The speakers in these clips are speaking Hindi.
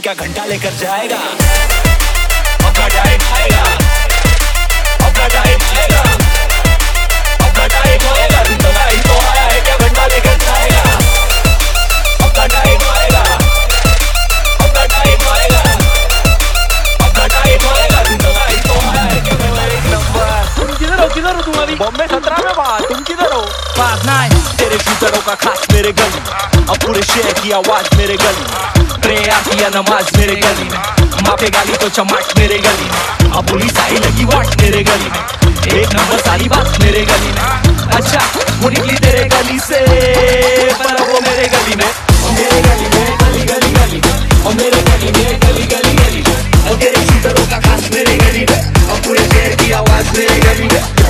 घंटा लेकर जाएगा। अपना टाइम आएगा अपना टाइम आएगा अपना टाइम आएगा तू ही तो आया है क्या? घंटा लेकर जाएगा। अपना टाइम आएगा। अपना टाइम आएगा। अपना टाइम आएगा। तू ही तो आया है क्या? घंटा लेकर तुम किधर हो? किधर हो तुम अभी? बॉम्बे सत्रह में बात। तुम किधर हो? पास नाइन तेरे शूटरों का खास मेरे गली। अब पूरे शहर की आवाज़ मेरे गली प्रेयर किया नमाज़ मेरे गली में। माफे गाली तो चमाट मेरे गली में। अब पुलिस आई लगी वाट मेरे गली में। एक नंबर सारी बात मेरे गली में। अच्छा वो निकली तेरे गली से, पर वो मेरे गली में। मेरे गली में, गली गली गली और मेरे गली में, गली गली गली और तेरे शूटरों का खास मेरे गली में। और पूरे शहर की आवाज़ मेरे गली में।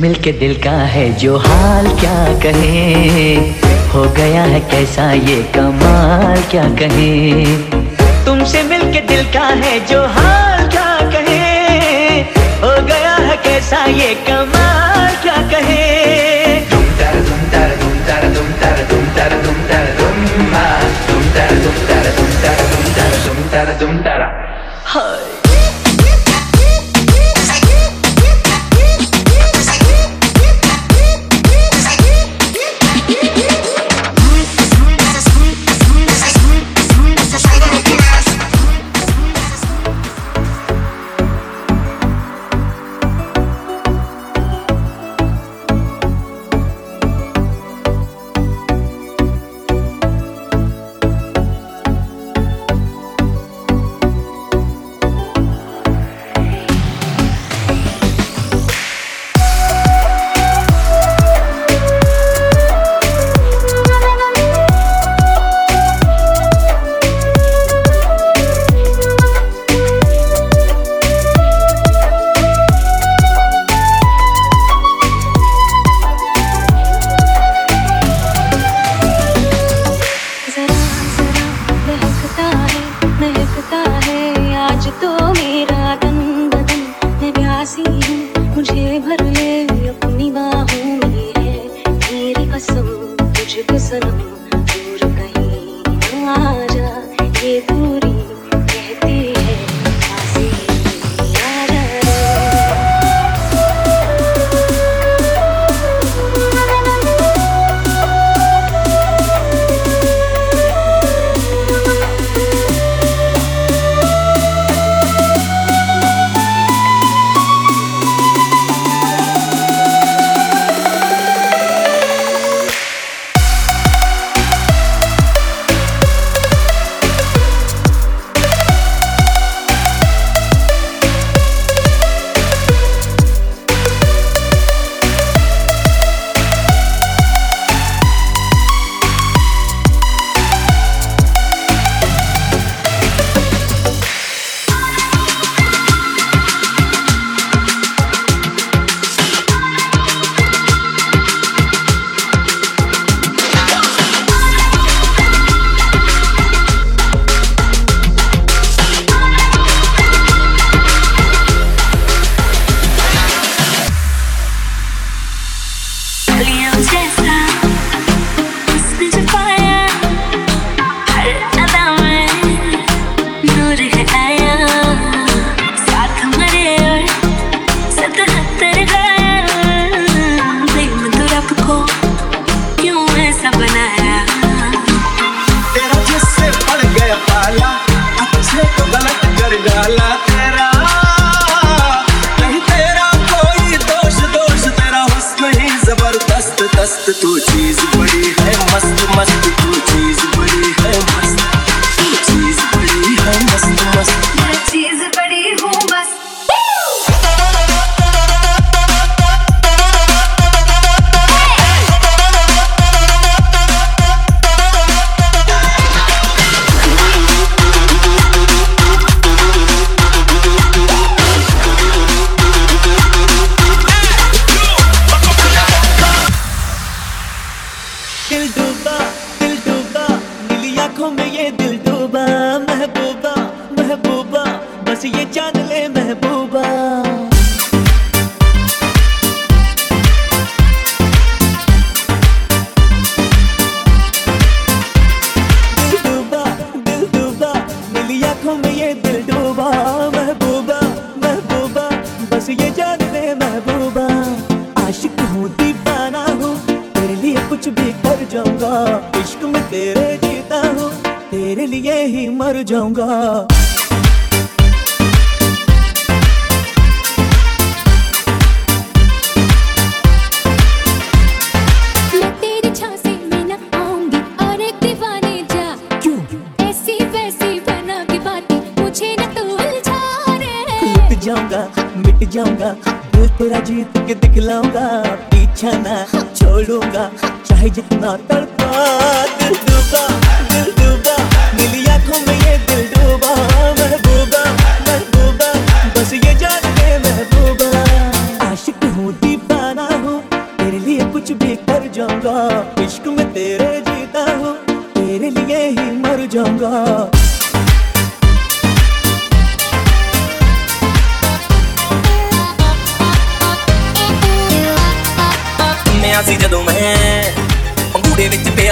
मिलके दिल का है जो हाल क्या कहे हो गया है कैसा ये कमाल क्या कहे तुमसे मिलके दिल का है जो हाल क्या कहे हो गया है कैसा ये कमाल क्या कहें Don't die.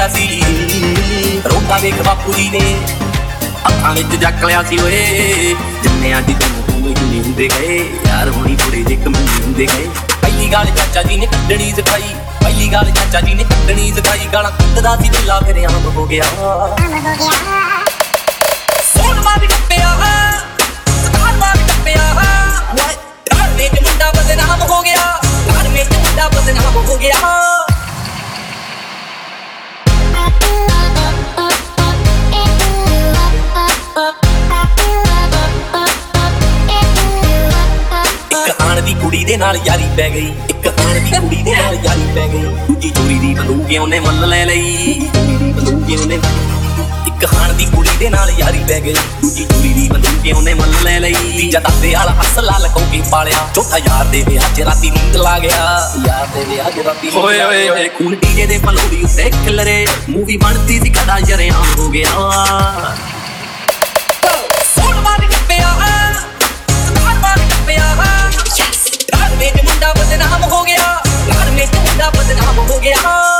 ਪਿਆ ਸੀ। ਰੋਂਦਾ ਵੇਖ ਬਾਪੂ ਜੀ ਨੇ ਅੱਖਾਂ ਵਿੱਚ ਜੱਕ ਲਿਆ ਸੀ ਓਏ। ਜਿੰਨਿਆਂ ਦੀ ਤੈਨੂੰ ਤੂੰ ਹੀ ਹੁੰਦੇ ਗਏ ਯਾਰ ਹੋਣੀ ਥੋੜੇ ਜਿਹੇ ਕਮੀ ਹੁੰਦੇ ਗਏ। ਪਹਿਲੀ ਗੱਲ ਚਾਚਾ ਜੀ ਨੇ ਕੱਢਣੀ ਸਿਖਾਈ ਪਹਿਲੀ ਗੱਲ ਚਾਚਾ ਜੀ ਨੇ ਕੱਢਣੀ ਸਿਖਾਈ। ਗਾਲਾਂ ਕੱਢਦਾ ਸੀ ਢਿੱਲਾ ਫਿਰ ਆਮ ਹੋ ਗਿਆ। ਸੋਨਵਾ ਵੀ ਟੱਪਿਆ ਸਤਾਰਵਾ ਵੀ ਟੱਪਿਆ। ਘਰ ਵਿੱਚ ਮੁੰਡਾ ਬਦਨਾਮ ਹੋ ਗਿਆ ਘਰ ਵਿੱਚ ਮੁੰਡਾ ਬਦਨਾਮ ਹੋ ਗਿਆ। ਦੀ ਕੁੜੀ ਦੇ ਨਾਲ ਯਾਰੀ ਪੈ ਗਈ। ਇੱਕ ਆਣ ਦੀ ਕੁੜੀ ਦੇ ਨਾਲ ਯਾਰੀ ਪੈ ਗਈ। ਦੂਜੀ ਚੋਰੀ ਦੀ ਬੰਦੂਕ ਉਹਨੇ ਮੁੱਲ ਲੈ ਲਈ? ਚੋਰੀ ਦੀ ਬੰਦੂਕ ਉਹਨੇ ਕਹਾਣ ਦੀ ਕੁੜੀ ਦੇ ਨਾਲ ਯਾਰੀ ਪੈ ਗਈ। ਦੂਜੀ ਕੁੜੀ ਦੀ ਬੰਦੂਕੇ ਉਹਨੇ ਮੰਨ ਲੈ ਲਈ। ਤੀਜਾ ਦਾਦੇ ਵਾਲਾ ਹੱਸ ਲਾ ਲਕੋ ਕੇ ਪਾਲਿਆ। ਚੌਥਾ ਯਾਰ ਦੇ ਵਿਆਹ 'ਚ ਰਾਤੀ ਨੀਂਦ ਲਾ ਗਿਆ। ਯਾਰ ਦੇ ਵਿਆਹ 'ਚ ਰਾਤੀ ਓਏ ਓਏ ਓਏ। ਕੂਲ ਡੀਜੇ ਦੇ ਫਲੋਰੀ ਉੱਤੇ ਖਿਲਰੇ। ਮੂਵੀ ਬਣਦੀ ਸੀ ਕੜਾ ਜਰਿਆਂ ਹੋ ਗਿਆ। ਮੁੰਡਾ ਬਦਨਾਮ ਹੋ ਗਿਆ। ਯਾਰ ਮੇਰਾ ਮੁੰਡਾ ਬਦਨਾਮ ਹੋ ਗਿਆ।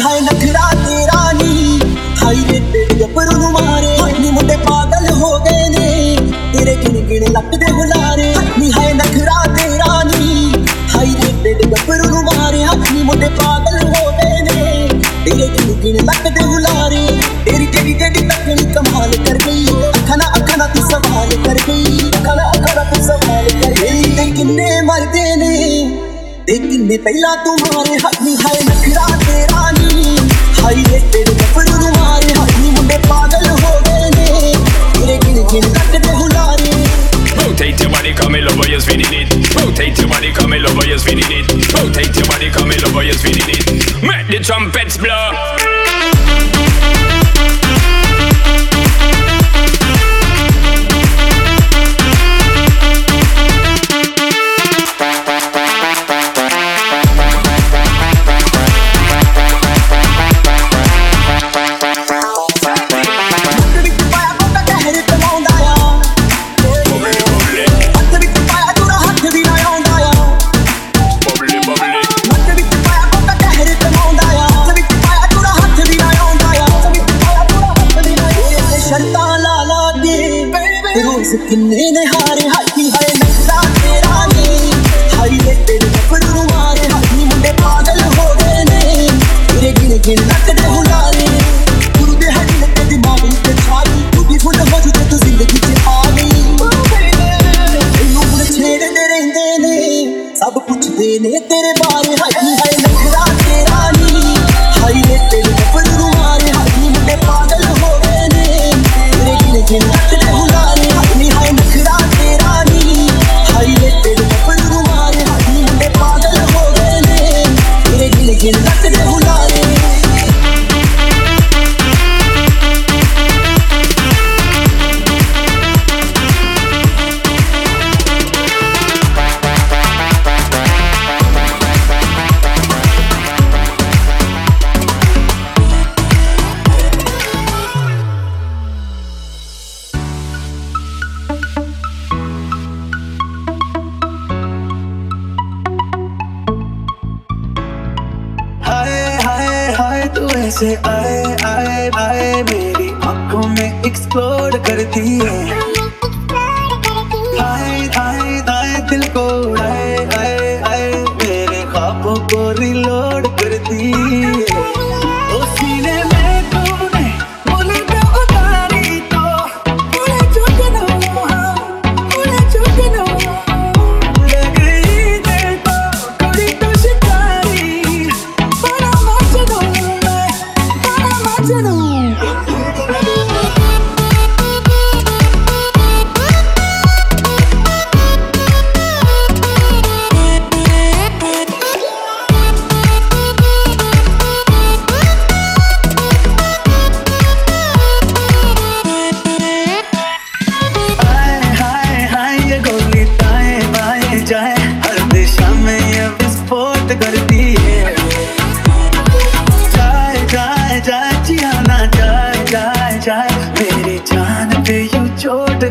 ਹਾਈ ਹਾਈ ਨਖਰਾ ਤੇਰਾ ਨੀ। ਹਾਈ ਰੇ ਤੇ ਗੱਭਰੂ ਨੂੰ ਮਾਰੇ। ਨੀ ਮੁੰਡੇ ਪਾਗਲ ਹੋ ਗਏ ਨੇ। ਤੇਰੇ ਗਿਣ ਗਿਣ ਲੱਗਦੇ ਹੁਲਾਰੇ। ਨੀ ਹਾਈ ਨਖਰਾ ਤੇਰਾ ਨੀ। ਹਾਈ ਰੇ ਤੇ ਗੱਭਰੂ ਨੂੰ ਮਾਰੇ। ਨੀ ਮੁੰਡੇ ਪਾਗਲ ਹੋ ਗਏ ਨੇ। ਤੇਰੇ ਗਿਣ ਗਿਣ ਲੱਗਦੇ ਹੁਲਾਰੇ। ਤੇਰੀ ਜਿਹੜੀ ਜਿਹੜੀ ਤੱਕਣੀ ਕਮਾਲ ਕਰ ਗਈ ਅੱਖਾਂ ਨਾ ਅੱਖਾਂ ਨਾ ਤੂੰ ਸਵਾਲ ਕਰ ਗਈ। ਅੱਖਾਂ ਨਾ ਅੱਖਾਂ ਨਾ ਤੂੰ ਸਵਾਲ ਕਰ ਗਈ। ਤੇ ਕਿੰਨੇ ਮਰਦੇ ਨੇ। ਤੇ ਕਿੰਨੇ ਪਹਿਲਾਂ ਤੂੰ ਮਾਰੇ। ਹੱਥ ਨਹੀਂ ਹਾਈ yes, we did it. Rotate your body, come in over, oh, yes, we did it. Make the trumpets blow.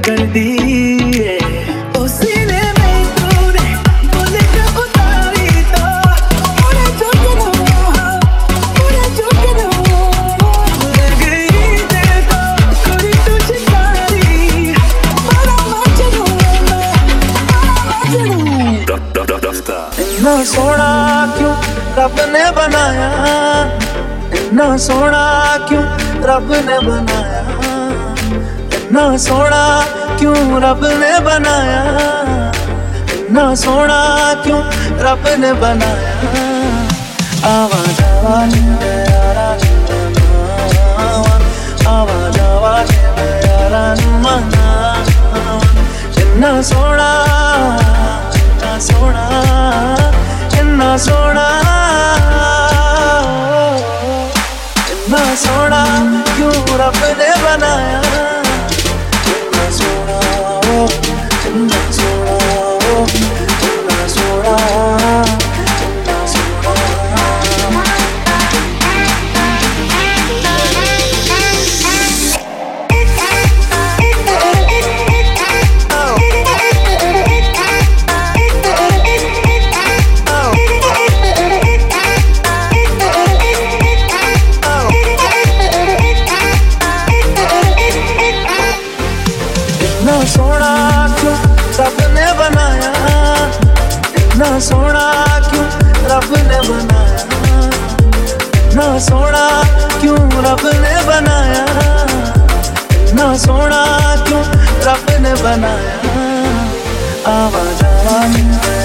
कर दिए। इतना सोना क्यों रब ने बनाया? इतना सोना क्यों रब ने बनाया? इतना सोना क्यों रब ने बनाया? इतना सोना क्यों रब ने बनाया? आवाज़ आवाज़ यारा आवाज़ आवाज़ यारा इतना सोना इतना सोना इतना सोना इतना सोना क्यों रब ने बनाया? क्यों रब ने बनाया? ना सोना क्यों रब ने बनाया? आवाज़ आवाज़।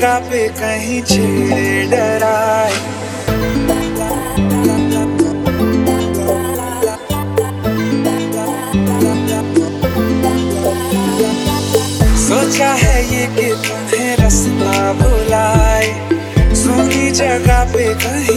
जगह पे कहीं छेड़े डराए। सोचा है ये कि तुम्हें रास्ता बुलाए। सुनी जगह पे कहीं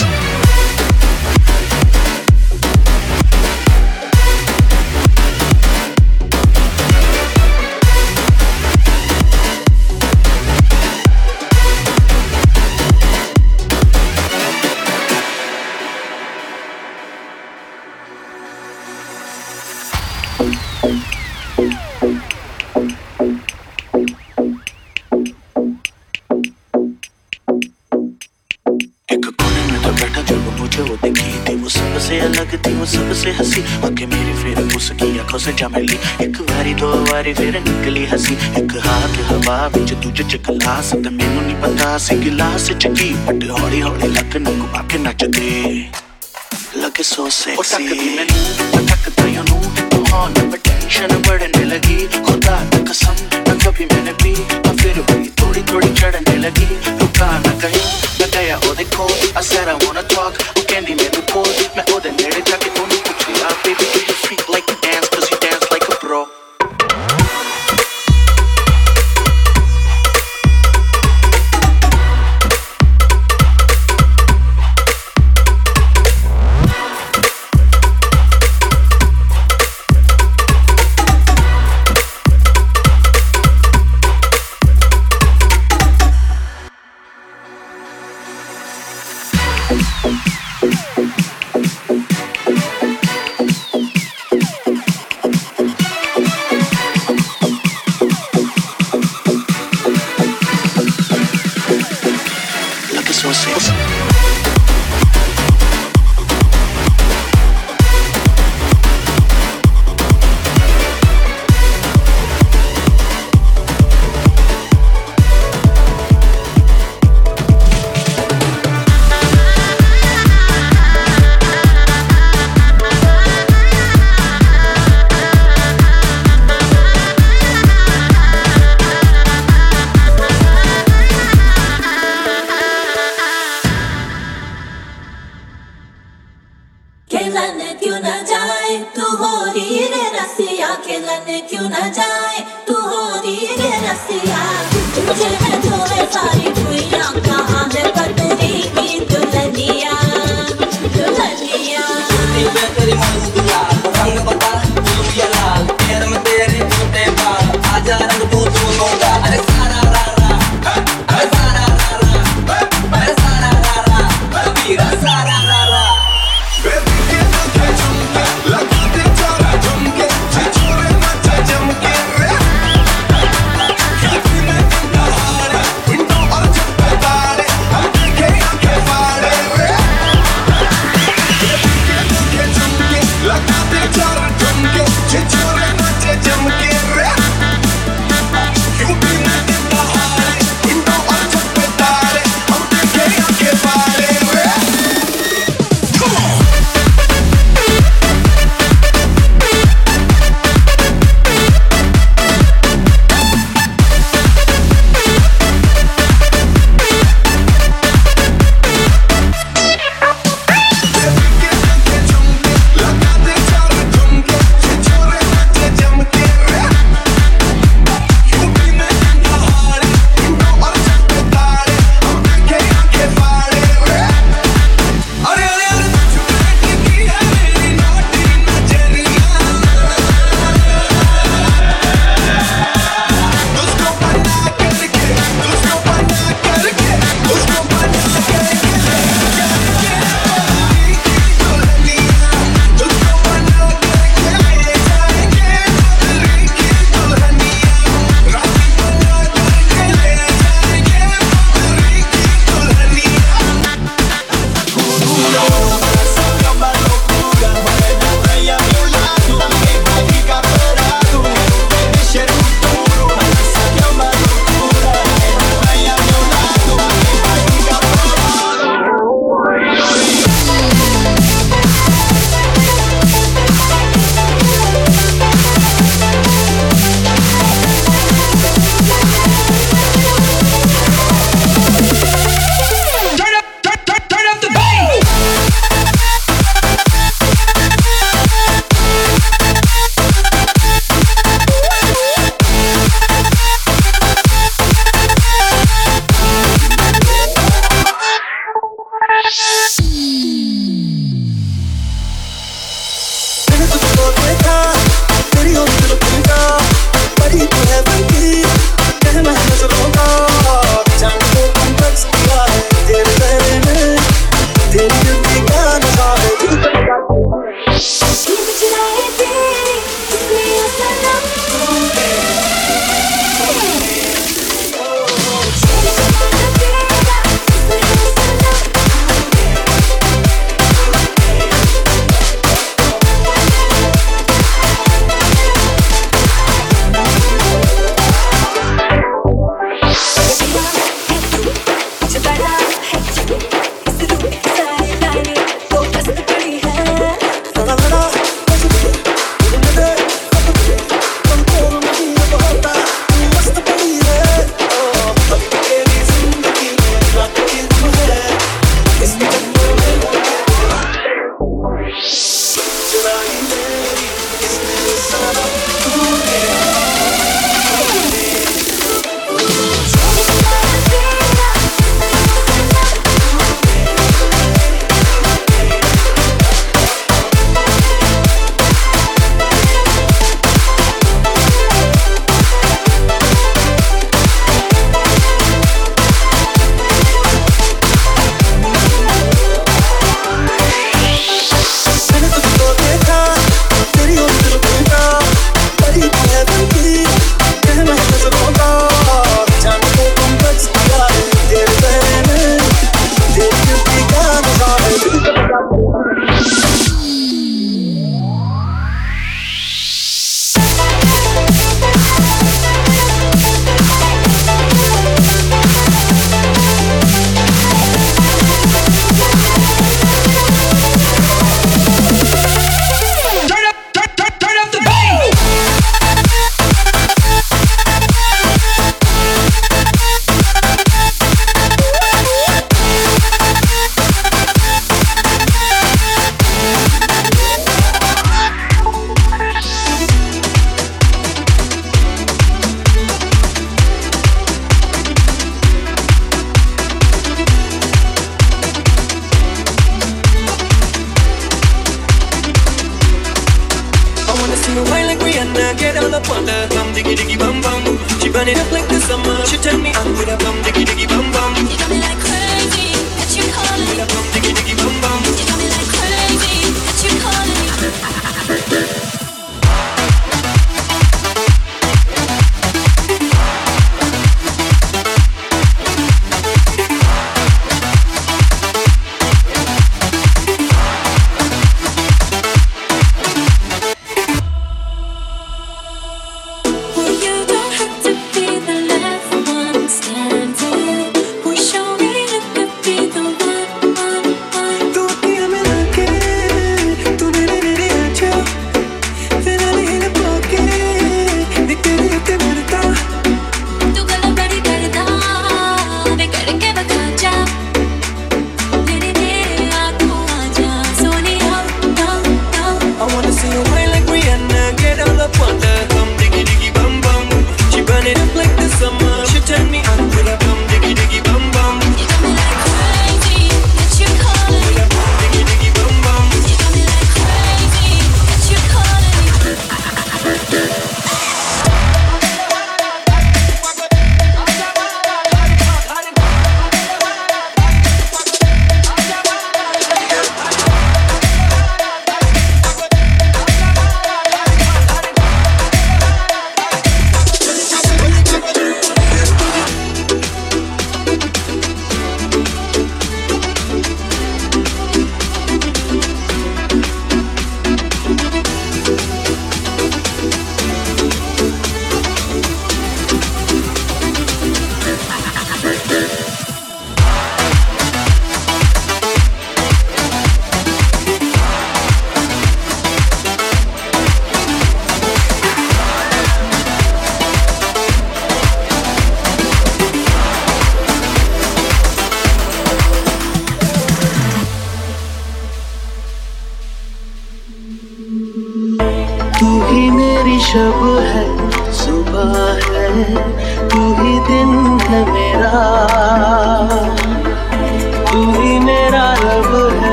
Música ਸਜਾ ਮਿਲੀ ਇੱਕ ਵਾਰੀ ਦੋ ਵਾਰੀ ਫਿਰ ਨਿਕਲੀ ਹਸੀ ਇੱਕ ਹੱਥ ਹਵਾ ਵਿੱਚ ਦੂਜੇ ਚ ਗਲਾਸ ਤੇ ਮੈਨੂੰ ਨਹੀਂ ਪਤਾ ਸੀ ਗਲਾਸ ਚ ਕੀ ਬਟ ਹੌਲੀ ਹੌਲੀ ਲੱਕ ਨੂੰ ਘੁਮਾ ਕੇ ਨੱਚਦੇ ਲੱਗੇ ਸੋ ਸੈਕਸੀ ਉਹ ਤੱਕਦੀ ਮੈਨੂੰ ਤੱਕਦਾ ਯੂ ਨੂੰ ਤੂੰ ਹਾਂ ਨਾ ਟੈਨਸ਼ਨ ਬੜਨੇ ਲਗੀ ਖੁਦਾ ਦੀ ਕਸਮ ਨਾ ਕਭੀ ਮੈਨੇ ਪੀ ਨਾ ਫਿਰ ਵੀ ਥੋੜੀ ਥੋੜੀ ਚੜਨੇ ਲਗੀ ਰੁਕਾ ਨਾ ਕਹੀਂ ਮੈਂ ਗਿਆ ਉਹਦੇ ਕੋਲ I said I wanna talk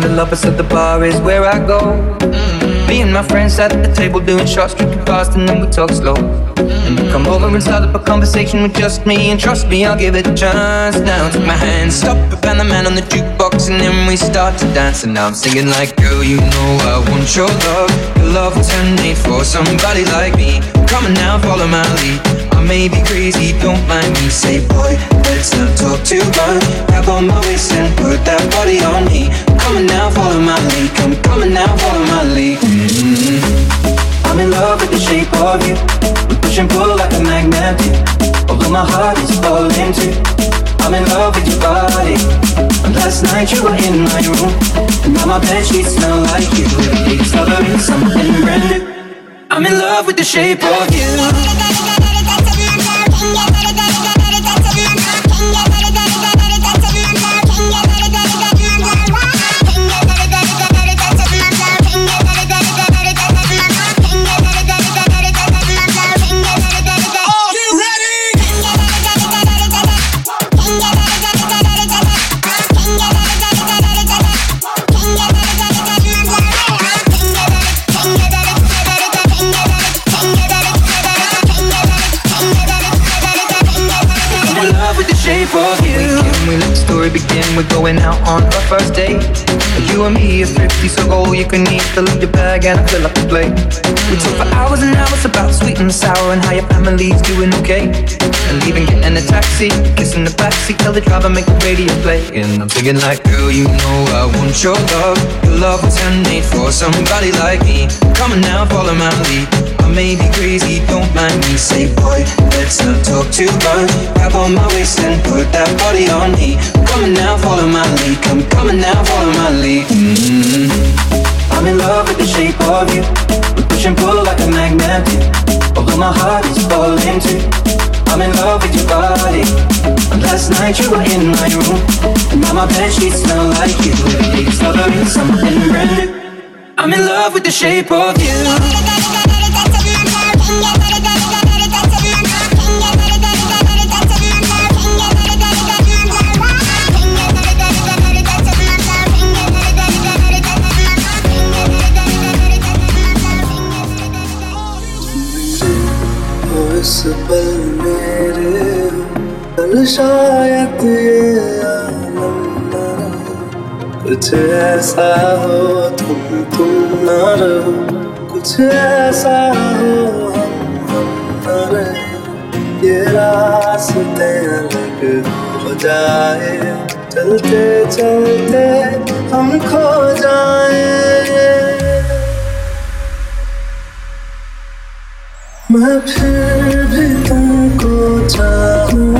the lovers at the bar is where I go. Mm. Me and my friends at the table doing shots, drinking fast, and then we talk slow. And you come over and start up a conversation with just me, and trust me, I'll give it a chance. Now take my hand, stop and the man on the jukebox, and then we start to dance. And now I'm singing like, girl, you know I want your love. Your love was handmade for somebody like me. Come on now, follow my lead. I may be crazy, don't mind me. Say, boy, let's not talk too much. Grab on my waist and put that body on me. Come on now, follow my lead. Come on now, follow my lead. Mm-hmm. I'm in love with the shape of you. We push and pull like a magnet. Although my heart is falling too. I'm in love with your body. Last night you were in my room. And now my bed sheets smell like you. Discovering something brand new. I'm in love with the shape of you. First date. You and me is thrifty, so go you can eat. Fill up your bag and I fill up the plate. We talk for hours and hours about sweet and sour and how your family's doing okay. And leaving, getting a taxi, kissing the backseat, tell the driver make the radio play. And I'm thinking like, girl, you know I want your love. Your love was handmade for somebody like me. Come on now, follow my lead. I may be crazy, don't mind me. Say, boy, let's not talk too much. Grab on my waist and put that body on me. Come on now, follow my lead. Come on now, follow my lead. Mm-hmm. I'm in love with the shape of you. We push and pull like a magnet. Although my heart is falling too. I'm in love with your body. And last night you were in my room. And now my bed sheets smell like you. Every day discovering something brand new. I'm in love with the shape of you. इस पल मेरे कल शायद ये। कुछ ऐसा हो तुम तुम न रहो। कुछ ऐसा हो ये रास्ते अलग हो जाए। चलते चलते हम खो जाए। मैं फिर छ